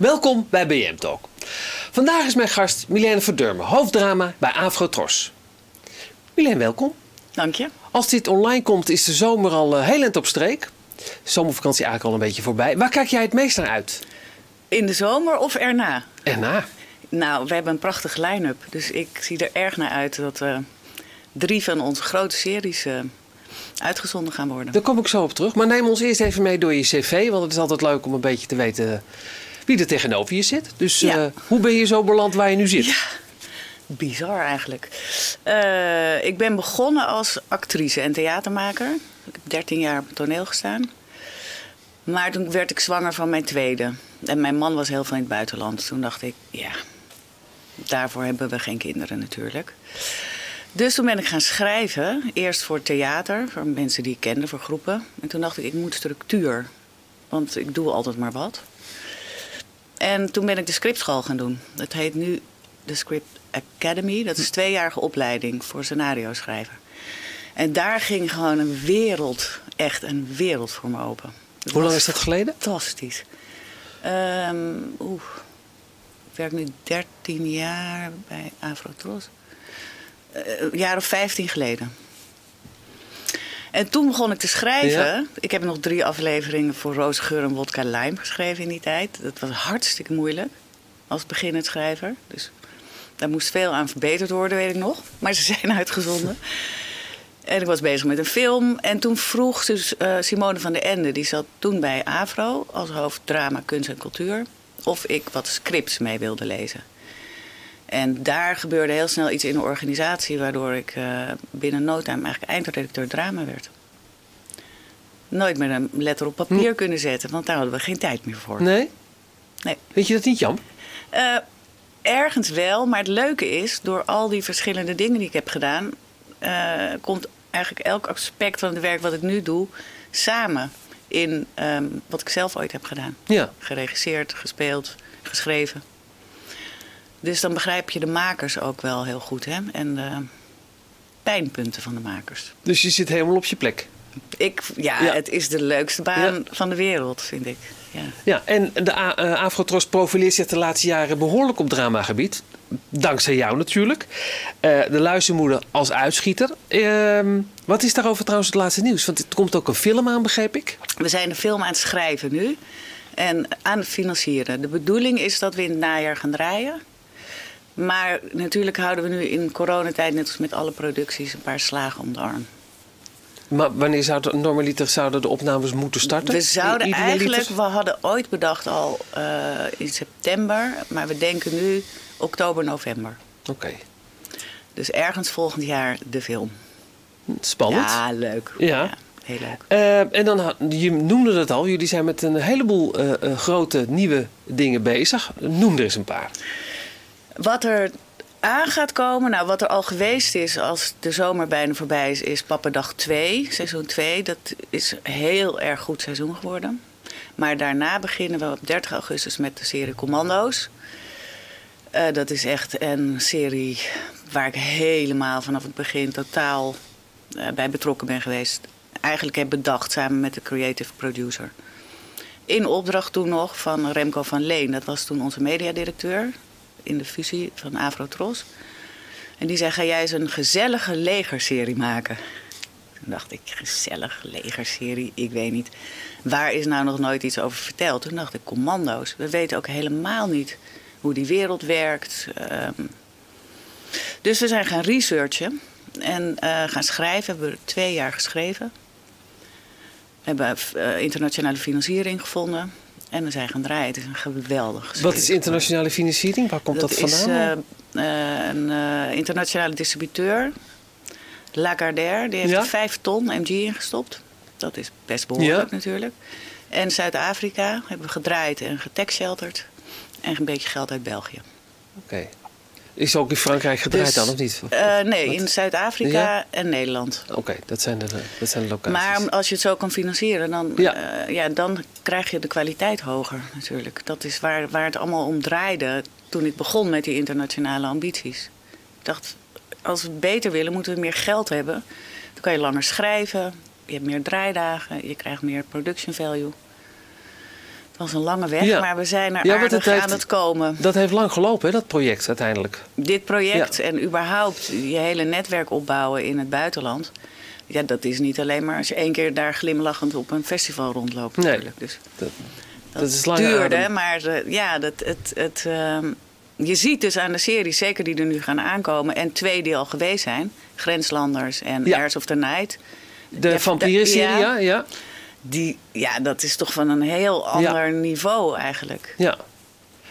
Welkom bij BM Talk. Vandaag is mijn gast Milene Verdurmen, hoofddrama bij Afrotros. Milene, welkom. Dank je. Als dit online komt, is de zomer al uh, heel eind op streek. Zomervakantie eigenlijk al een beetje voorbij. Waar kijk jij het meest naar uit? In de zomer of erna? Erna. Nou, we hebben een prachtige line-up. Dus ik zie er erg naar uit dat uh, drie van onze grote series uh, uitgezonden gaan worden. Daar kom ik zo op terug. Maar neem ons eerst even mee door je cv. Want het is altijd leuk om een beetje te weten wie er tegenover je zit. Dus ja. uh, hoe ben je zo beland waar je nu zit? Ja. Bizar eigenlijk. Uh, ik ben begonnen als actrice en theatermaker. Ik heb 13 jaar op het toneel gestaan. Maar toen werd ik zwanger van mijn tweede. En mijn man was heel veel in het buitenland. Toen dacht ik, ja, daarvoor hebben we geen kinderen natuurlijk. Dus toen ben ik gaan schrijven. Eerst voor theater, voor mensen die ik kende, voor groepen. En toen dacht ik, ik moet structuur. Want ik doe altijd maar wat. En toen ben ik de scriptschool gaan doen. Dat heet nu de Script Academy. Dat is een tweejarige opleiding voor scenario schrijver. En daar ging gewoon een wereld, echt een wereld voor me open. Dat Hoe lang is dat geleden? Fantastisch. Um, Oeh, ik werk nu 13 jaar bij Afrotros. Uh, een jaar of 15 geleden. En toen begon ik te schrijven. Ja. Ik heb nog drie afleveringen voor Roos Geur en Wodka Lime geschreven in die tijd. Dat was hartstikke moeilijk als beginnend schrijver. Dus daar moest veel aan verbeterd worden, weet ik nog. Maar ze zijn uitgezonden. En ik was bezig met een film. En toen vroeg dus, uh, Simone van der Ende, die zat toen bij AVRO als hoofd drama, kunst en cultuur, of ik wat scripts mee wilde lezen. En daar gebeurde heel snel iets in de organisatie, waardoor ik uh, binnen no time eigenlijk eindredacteur drama werd. Nooit meer een letter op papier hm. kunnen zetten, want daar hadden we geen tijd meer voor. Nee? Nee. Weet je dat niet, Jan? Uh, ergens wel, maar het leuke is, door al die verschillende dingen die ik heb gedaan, uh, komt eigenlijk elk aspect van het werk wat ik nu doe samen in um, wat ik zelf ooit heb gedaan. Ja. Geregisseerd, gespeeld, geschreven. Dus dan begrijp je de makers ook wel heel goed hè? en de pijnpunten van de makers. Dus je zit helemaal op je plek? Ik, ja, ja. het is de leukste baan ja. van de wereld, vind ik. Ja, ja en de uh, Afrotros profileert zich de laatste jaren behoorlijk op dramagebied. Dankzij jou natuurlijk. Uh, de luistermoeder als uitschieter. Uh, wat is daarover trouwens het laatste nieuws? Want er komt ook een film aan, begreep ik. We zijn een film aan het schrijven nu. En aan het financieren. De bedoeling is dat we in het najaar gaan draaien. Maar natuurlijk houden we nu in coronatijd, net als met alle producties, een paar slagen om de arm. Maar wanneer zouden normaliter zouden de opnames moeten starten? We zouden eigenlijk, we hadden ooit bedacht al uh, in september, maar we denken nu oktober, november. Oké. Okay. Dus ergens volgend jaar de film. Spannend. Ja, leuk. Ja. ja heel leuk. Uh, en dan, je noemde het al, jullie zijn met een heleboel uh, grote nieuwe dingen bezig. Noem er eens een paar. Wat er aan gaat komen, nou wat er al geweest is als de zomer bijna voorbij is, is Pappendag 2, seizoen 2. Dat is heel erg goed seizoen geworden. Maar daarna beginnen we op 30 augustus met de serie Commando's. Uh, dat is echt een serie waar ik helemaal vanaf het begin totaal uh, bij betrokken ben geweest. Eigenlijk heb bedacht samen met de creative producer. In opdracht toen nog van Remco van Leen, dat was toen onze mediadirecteur in de fusie van Afrotros. En die zei, ga jij eens een gezellige legerserie maken? Toen dacht ik, gezellig legerserie, ik weet niet. Waar is nou nog nooit iets over verteld? Toen dacht ik, commando's. We weten ook helemaal niet hoe die wereld werkt. Um, dus we zijn gaan researchen en uh, gaan schrijven. We hebben twee jaar geschreven. We hebben uh, internationale financiering gevonden. En we zijn gaan draaien. Het is een geweldig Wat is internationale financiering? Waar komt dat, dat vandaan? Is, uh, een uh, internationale distributeur, Lagardère, die heeft ja? 5 ton MG ingestopt. Dat is best behoorlijk ja? natuurlijk. En Zuid-Afrika hebben we gedraaid en getechshelterd. En een beetje geld uit België. Oké. Okay. Is ook in Frankrijk gedraaid dus, dan, of niet? Uh, nee, Wat? in Zuid-Afrika ja? en Nederland. Oké, okay, dat, zijn de, dat zijn de locaties. Maar als je het zo kan financieren, dan, ja. Uh, ja, dan krijg je de kwaliteit hoger natuurlijk. Dat is waar, waar het allemaal om draaide toen ik begon met die internationale ambities. Ik dacht, als we het beter willen, moeten we meer geld hebben. Dan kan je langer schrijven, je hebt meer draaidagen, je krijgt meer production value. Was een lange weg, Ja. maar we zijn er Ja, aardig het heeft- aan het komen. Dat heeft lang gelopen, hè, dat project uiteindelijk. Dit project en überhaupt je hele netwerk opbouwen in het buitenland. Ja, dat is niet alleen maar als je één keer daar glimlachend op een festival rondloopt Nee. natuurlijk. Dus Dat, dat, dat is lange duurde, adem. maar eh, ja, dat, het, het, ehm, je ziet dus aan de series, zeker die er nu gaan aankomen... en twee die al geweest zijn, Grenslanders en. Airs of the Night... De vampierenserie, ja. ja. Die, ja, dat is toch van een heel ander niveau eigenlijk. Ja.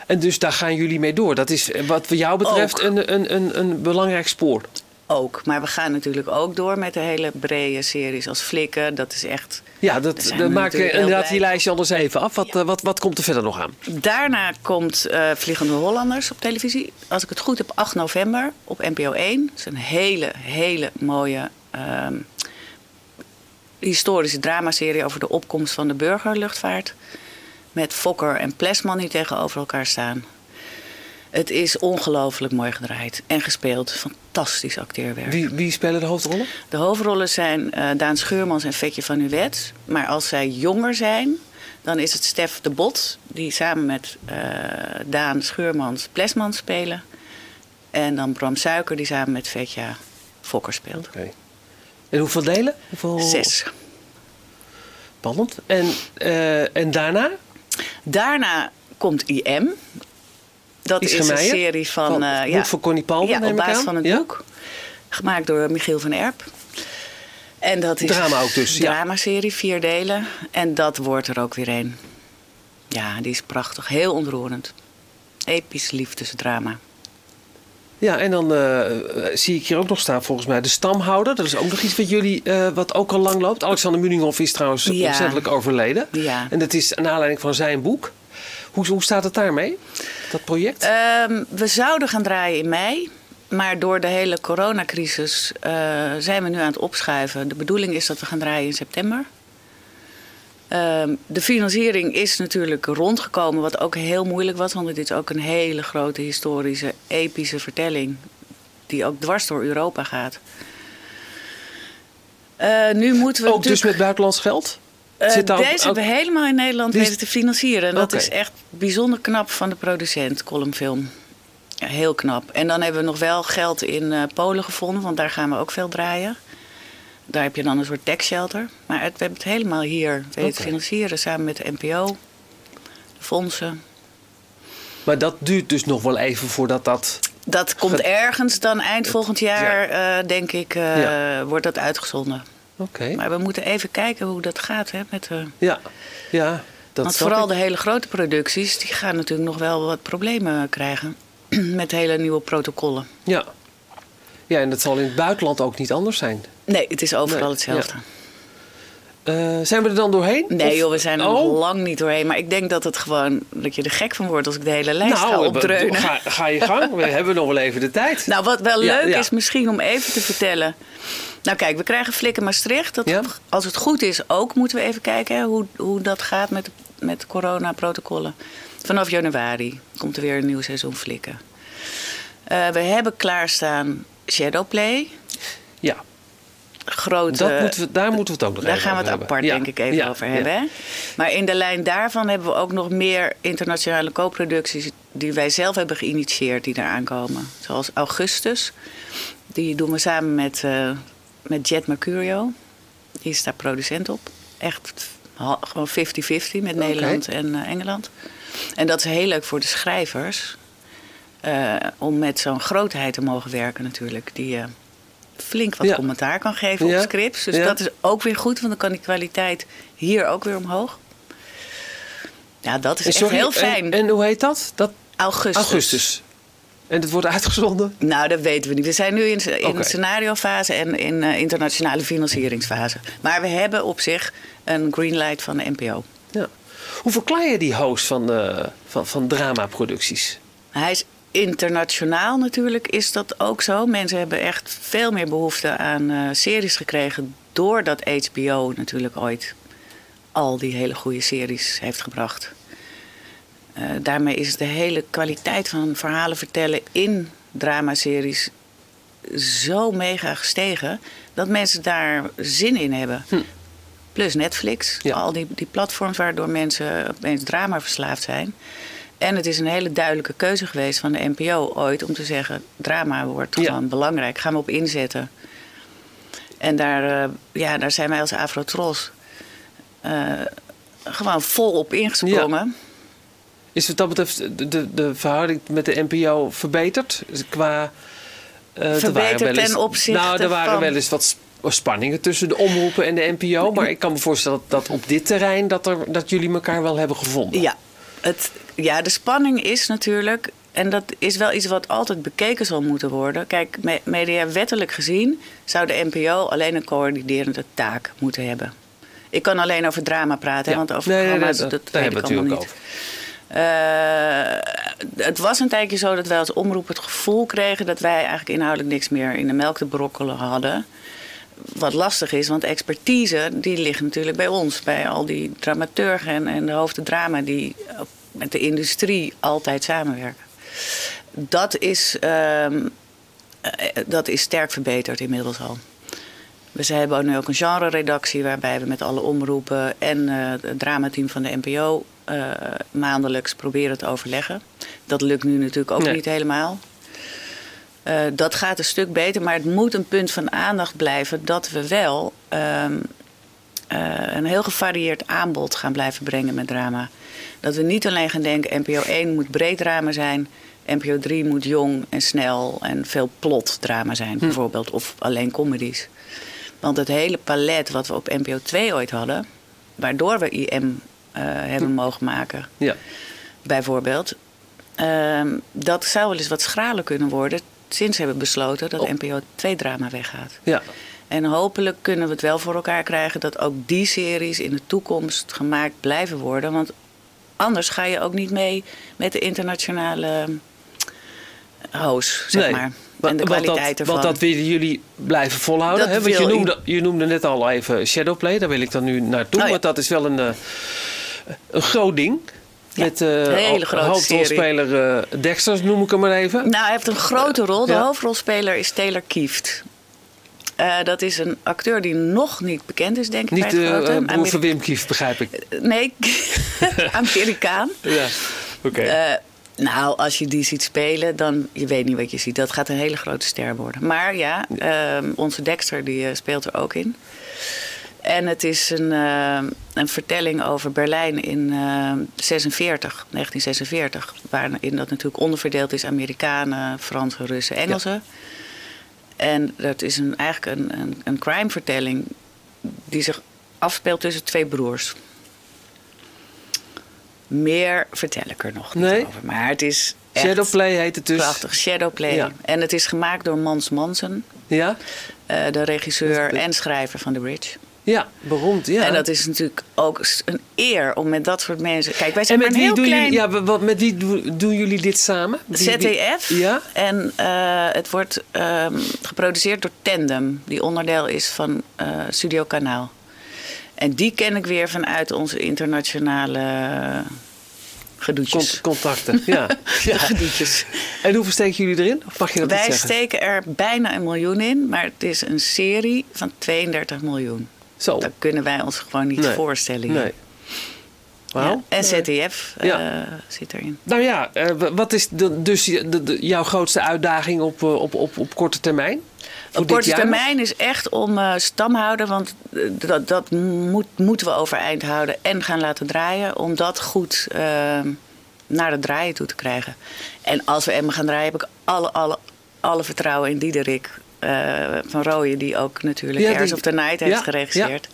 En dus daar gaan jullie mee door. Dat is eh, wat voor jou betreft een, een, een, een belangrijk spoor. Ook. Maar we gaan natuurlijk ook door met de hele brede series als Flikken. Dat is echt... Ja, dat, zijn dan we maak natuurlijk je heel inderdaad die lijstje anders even af. Wat, eh, wat, wat komt er verder nog aan? Daarna komt eh, Vliegende Hollanders op televisie. Als ik het goed heb, 8 november op NPO 1. Dat is een hele, hele mooie ehm, historische dramaserie over de opkomst van de burgerluchtvaart. Met Fokker en Plesman die tegenover elkaar staan. Het is ongelooflijk mooi gedraaid en gespeeld. Fantastisch acteerwerk. Wie, wie spelen de hoofdrollen? De hoofdrollen zijn eh, Daan Scheurmans en Vetje van Uwet. Maar als zij jonger zijn, dan is het Stef de Bot... die samen met eh, Daan Scheurmans Plesman spelen. En dan Bram Suiker die samen met Vetja Fokker speelt. Oké. En hoeveel delen? Hoeveel... Zes. Spannend. En, eh, en daarna? Daarna komt IM. Dat Iets is een serie van... Van- boek ja, van Connie Palmer, Ja, op basis van het Ja? boek. Gemaakt door Michiel van Erp. En dat is Drama ook dus. Dramaserie, vier delen. En dat wordt er ook weer een. Ja, die is prachtig. Heel ontroerend. Episch liefdesdrama. Ja, en dan eh, zie ik hier ook nog staan volgens mij de stamhouder. Dat is ook nog iets wat jullie, eh, wat ook al lang loopt. Alexander Muninghoff is trouwens Ja. overleden. Ja. En dat is naar aanleiding van zijn boek. Hoe, hoe staat het daarmee, dat project? Ehm, we zouden gaan draaien in mei. Maar door de hele coronacrisis eh, zijn we nu aan het opschuiven. De bedoeling is dat we gaan draaien in september. Ehm, de financiering is natuurlijk rondgekomen, wat ook heel moeilijk was. Want het is ook een hele grote historische, epische vertelling. Die ook dwars door Europa gaat. Eh, nu moeten we ook dus met buitenlands geld? eh, Zit daar ook- deze hebben we helemaal in Nederland weten te financieren. En dat is echt bijzonder knap van de producent, Columnfilm. Ja, heel knap. En dan hebben we nog wel geld in eh, Polen gevonden, want daar gaan we ook veel draaien. Daar heb je dan een soort tax shelter. Maar het, we hebben het helemaal hier te financieren samen met de NPO, de fondsen. Maar dat duurt dus nog wel even voordat dat... Dat komt Ge- ergens dan eind volgend jaar, eh, denk ik, eh, Ja. wordt dat uitgezonden. Oké. Maar we moeten even kijken hoe dat gaat hè, met de... Ja, ja. Dat Want vooral ik. de hele grote producties, die gaan natuurlijk nog wel wat problemen krijgen. Met hele nieuwe protocollen. Ja. ja, en dat zal in het buitenland ook niet anders zijn. Nee, het is overal Nee, hetzelfde. Eh, zijn we er dan doorheen? Nee Of- joh, we zijn er Oh. nog lang niet doorheen. Maar ik denk dat het gewoon, dat je er gek van wordt als ik de hele lijst ga Nou, opdreunen. ga, ga je gang. We hebben nog wel even de tijd. Nou, wat wel leuk ja. is misschien om even te vertellen. Nou kijk, we krijgen Flikken Maastricht. Dat, Ja. Als het goed is ook, moeten we even kijken hè, hoe, hoe dat gaat met, met coronaprotocollen. Vanaf januari komt er weer een nieuw seizoen Flikken. Eh, we hebben klaarstaan Shadowplay. Ja, Grote, dat moeten we, daar moeten we het ook nog Daar gaan we het apart denk ik even ja, over ja. hebben. hè? Maar in de lijn daarvan hebben we ook nog meer internationale co-producties die wij zelf hebben geïnitieerd die eraan komen. Zoals Augustus. Die doen we samen met, eh, met Jet Mercurio. Die is daar producent op. Echt gewoon 50-50 met. Nederland en eh, Engeland. En dat is heel leuk voor de schrijvers. eh, om met zo'n grootheid te mogen werken natuurlijk. Die flink wat Ja. commentaar kan geven Ja. op scripts. Dus Ja. dat is ook weer goed, want dan kan die kwaliteit hier ook weer omhoog. Ja, dat is En echt sorry, heel fijn. En, en hoe heet dat? dat Augustus. Augustus. En het wordt uitgezonden? Nou, dat weten we niet. We zijn nu in, in Oké. scenariofase en in eh, internationale financieringsfase. Maar we hebben op zich een greenlight van de NPO. Ja. Hoe verklaar je die host van, eh, van, van dramaproducties? Hij is internationaal natuurlijk, is dat ook zo. Mensen hebben echt veel meer behoefte aan eh, series gekregen... doordat HBO natuurlijk ooit al die hele goede series heeft gebracht. Eh, daarmee is de hele kwaliteit van verhalen vertellen in dramaseries zo mega gestegen... dat mensen daar zin in hebben. Hm. Plus Netflix. Ja. Al die, die platforms waardoor mensen opeens drama verslaafd zijn. En het is een hele duidelijke keuze geweest van de NPO ooit om te zeggen: drama wordt Ja. gewoon belangrijk, gaan we op inzetten. En daar, eh, ja, daar zijn wij als Afrotros eh gewoon vol op ingesprongen. Is wat dat betreft de, de, de verhouding met de NPO verbeterd? Dus Qua, er Verbeterd eens- ten opzichte Nou, er waren van- wel eens wat sp- spanningen tussen de omroepen en de NPO. Maar ik kan me voorstellen dat, dat op dit terrein dat, er, dat jullie elkaar wel hebben gevonden. Ja, het, ja, de spanning is natuurlijk, en dat is wel iets wat altijd bekeken zal moeten worden. Kijk, me- mediawettelijk gezien zou de NPO alleen een coördinerende taak moeten hebben. Ik kan alleen over drama praten, Ja. want over Nee, nee, nee, dat- dat weet ik allemaal natuurlijk niet. Eh, het was een tijdje zo dat wij als omroep het gevoel kregen dat wij eigenlijk inhoudelijk niks meer in de melk te brokkelen hadden. Wat lastig is, want expertise die ligt natuurlijk bij ons, bij al die dramaturgen en, en de hoofden drama die met de industrie altijd samenwerken. Dat is, ehm, eh, dat is sterk verbeterd inmiddels al. We hebben nu ook een genre-redactie waarbij we met alle omroepen en eh, het dramateam van de NPO eh, maandelijks proberen te overleggen. Dat lukt nu natuurlijk ook Nee. niet helemaal. Dat gaat een stuk beter, maar het moet een punt van aandacht blijven dat we wel ehm, eh, een heel gevarieerd aanbod gaan blijven brengen met drama. Dat we niet alleen gaan denken: NPO 1 moet breed drama zijn, NPO 3 moet jong en snel en veel plot drama zijn, bijvoorbeeld, of alleen comedies. Want het hele palet wat we op NPO 2 ooit hadden, waardoor we IM eh, hebben mogen maken, Ja. bijvoorbeeld. ehm, dat zou wel eens wat schraler kunnen worden sinds we hebben besloten dat. NPO 2 drama weggaat. Ja. En hopelijk kunnen we het wel voor elkaar krijgen dat ook die series in de toekomst gemaakt blijven worden. Want anders ga je ook niet mee met de internationale hoos, zeg Nee. maar. En de kwaliteit ervan. Want dat willen jullie blijven volhouden. Dat Hè? Want je noemde, je noemde net al even Shadowplay. Daar wil ik dan nu naartoe. Oh ja. Want dat is wel een, eh, een groot ding. Ja, met eh hele grote hoofdrolspeler eh, Dexter, noem ik hem maar even. Nou, hij heeft een grote rol. De Ja. hoofdrolspeler is Taylor Kieft. Eh, dat is een acteur die nog niet bekend is, denk ik. Niet de uh, van Wim Kief, begrijp ik. Nee, Amerikaan. Ja, oké. Eh, nou, als je die ziet spelen, dan je weet niet wat je ziet. Dat gaat een hele grote ster worden. Maar ja, ehm, onze Dexter die eh, speelt er ook in. En het is een, eh, een vertelling over Berlijn in eh 46, 1946. Waarin dat natuurlijk onderverdeeld is Amerikanen, Fransen, Russen, Engelsen. En dat is een, eigenlijk een, een, een crime-vertelling die zich afspeelt tussen twee broers. Meer vertel ik er nog niet Nee? over. Maar het is echt Shadowplay heet het dus. prachtig. Shadowplay. Ja. En het is gemaakt door Mans Mansen, Ja? eh, de regisseur en schrijver van The Bridge. Ja, beroemd. Ja. En dat is natuurlijk ook een eer om met dat soort mensen... Kijk, wij En zijn met maar een wie, heel doen klein... jullie, ja, wat, met wie doen, jullie dit samen? Wie- ZDF. Ja? En eh, het wordt ehm, geproduceerd door Tandem, die onderdeel is van eh, Studio Kanaal. En die ken ik weer vanuit onze internationale gedoetjes. Cont- contacten. Ja. ja. gedoetjes. En hoeveel steken jullie erin? Of mag je dat Wij steken er bijna een miljoen in, maar het is een serie van 32 miljoen. Zo. Dat kunnen wij ons gewoon niet Nee. voorstellen. Nee. Ja, Wauw. En ZDF eh, Ja. zit erin. Nou ja, eh, wat is de, dus de, de- jouw grootste uitdaging op, eh, op, op, op korte termijn? Voor Op korte jaar? termijn is echt om eh stamhouden, want dat, dat moet, moeten we overeind houden en gaan laten draaien. Om dat goed eh, naar het draaien toe te krijgen. En als we Emma gaan draaien, heb ik alle, alle, alle vertrouwen in Diederik van Rooyen, die ook natuurlijk Ja, Airs of the Night heeft ja, geregisseerd.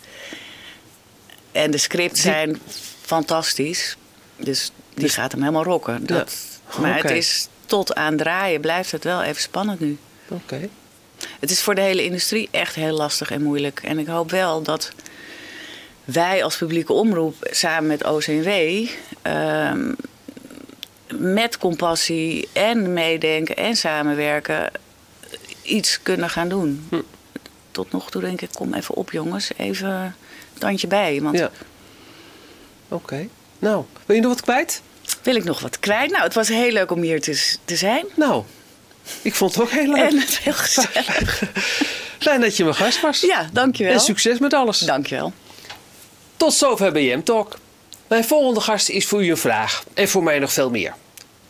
En de scripts Die- zijn fantastisch. Dus die Dus- gaat hem helemaal rocken. Dat, Maar het is tot aan draaien blijft het wel even spannend nu. Oké. Het is voor de hele industrie echt heel lastig en moeilijk. En ik hoop wel dat wij als publieke omroep samen met OCW ehm, met compassie en meedenken en samenwerken iets kunnen gaan doen. Hm. Tot nog toe denk ik, kom even op jongens, even tandje bij. Want Ja. Oké. Nou, wil je nog wat kwijt? wil ik nog wat kwijt? Nou, het was heel leuk om hier te, te zijn. Nou, ik vond het ook heel leuk. En het heel gezellig. Fijn dat je mijn gast was. Ja, dankjewel. En succes met alles. Dankjewel. Tot zover BM Talk. Mijn volgende gast is voor u een vraag en voor mij nog veel meer.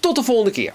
Tot de volgende keer.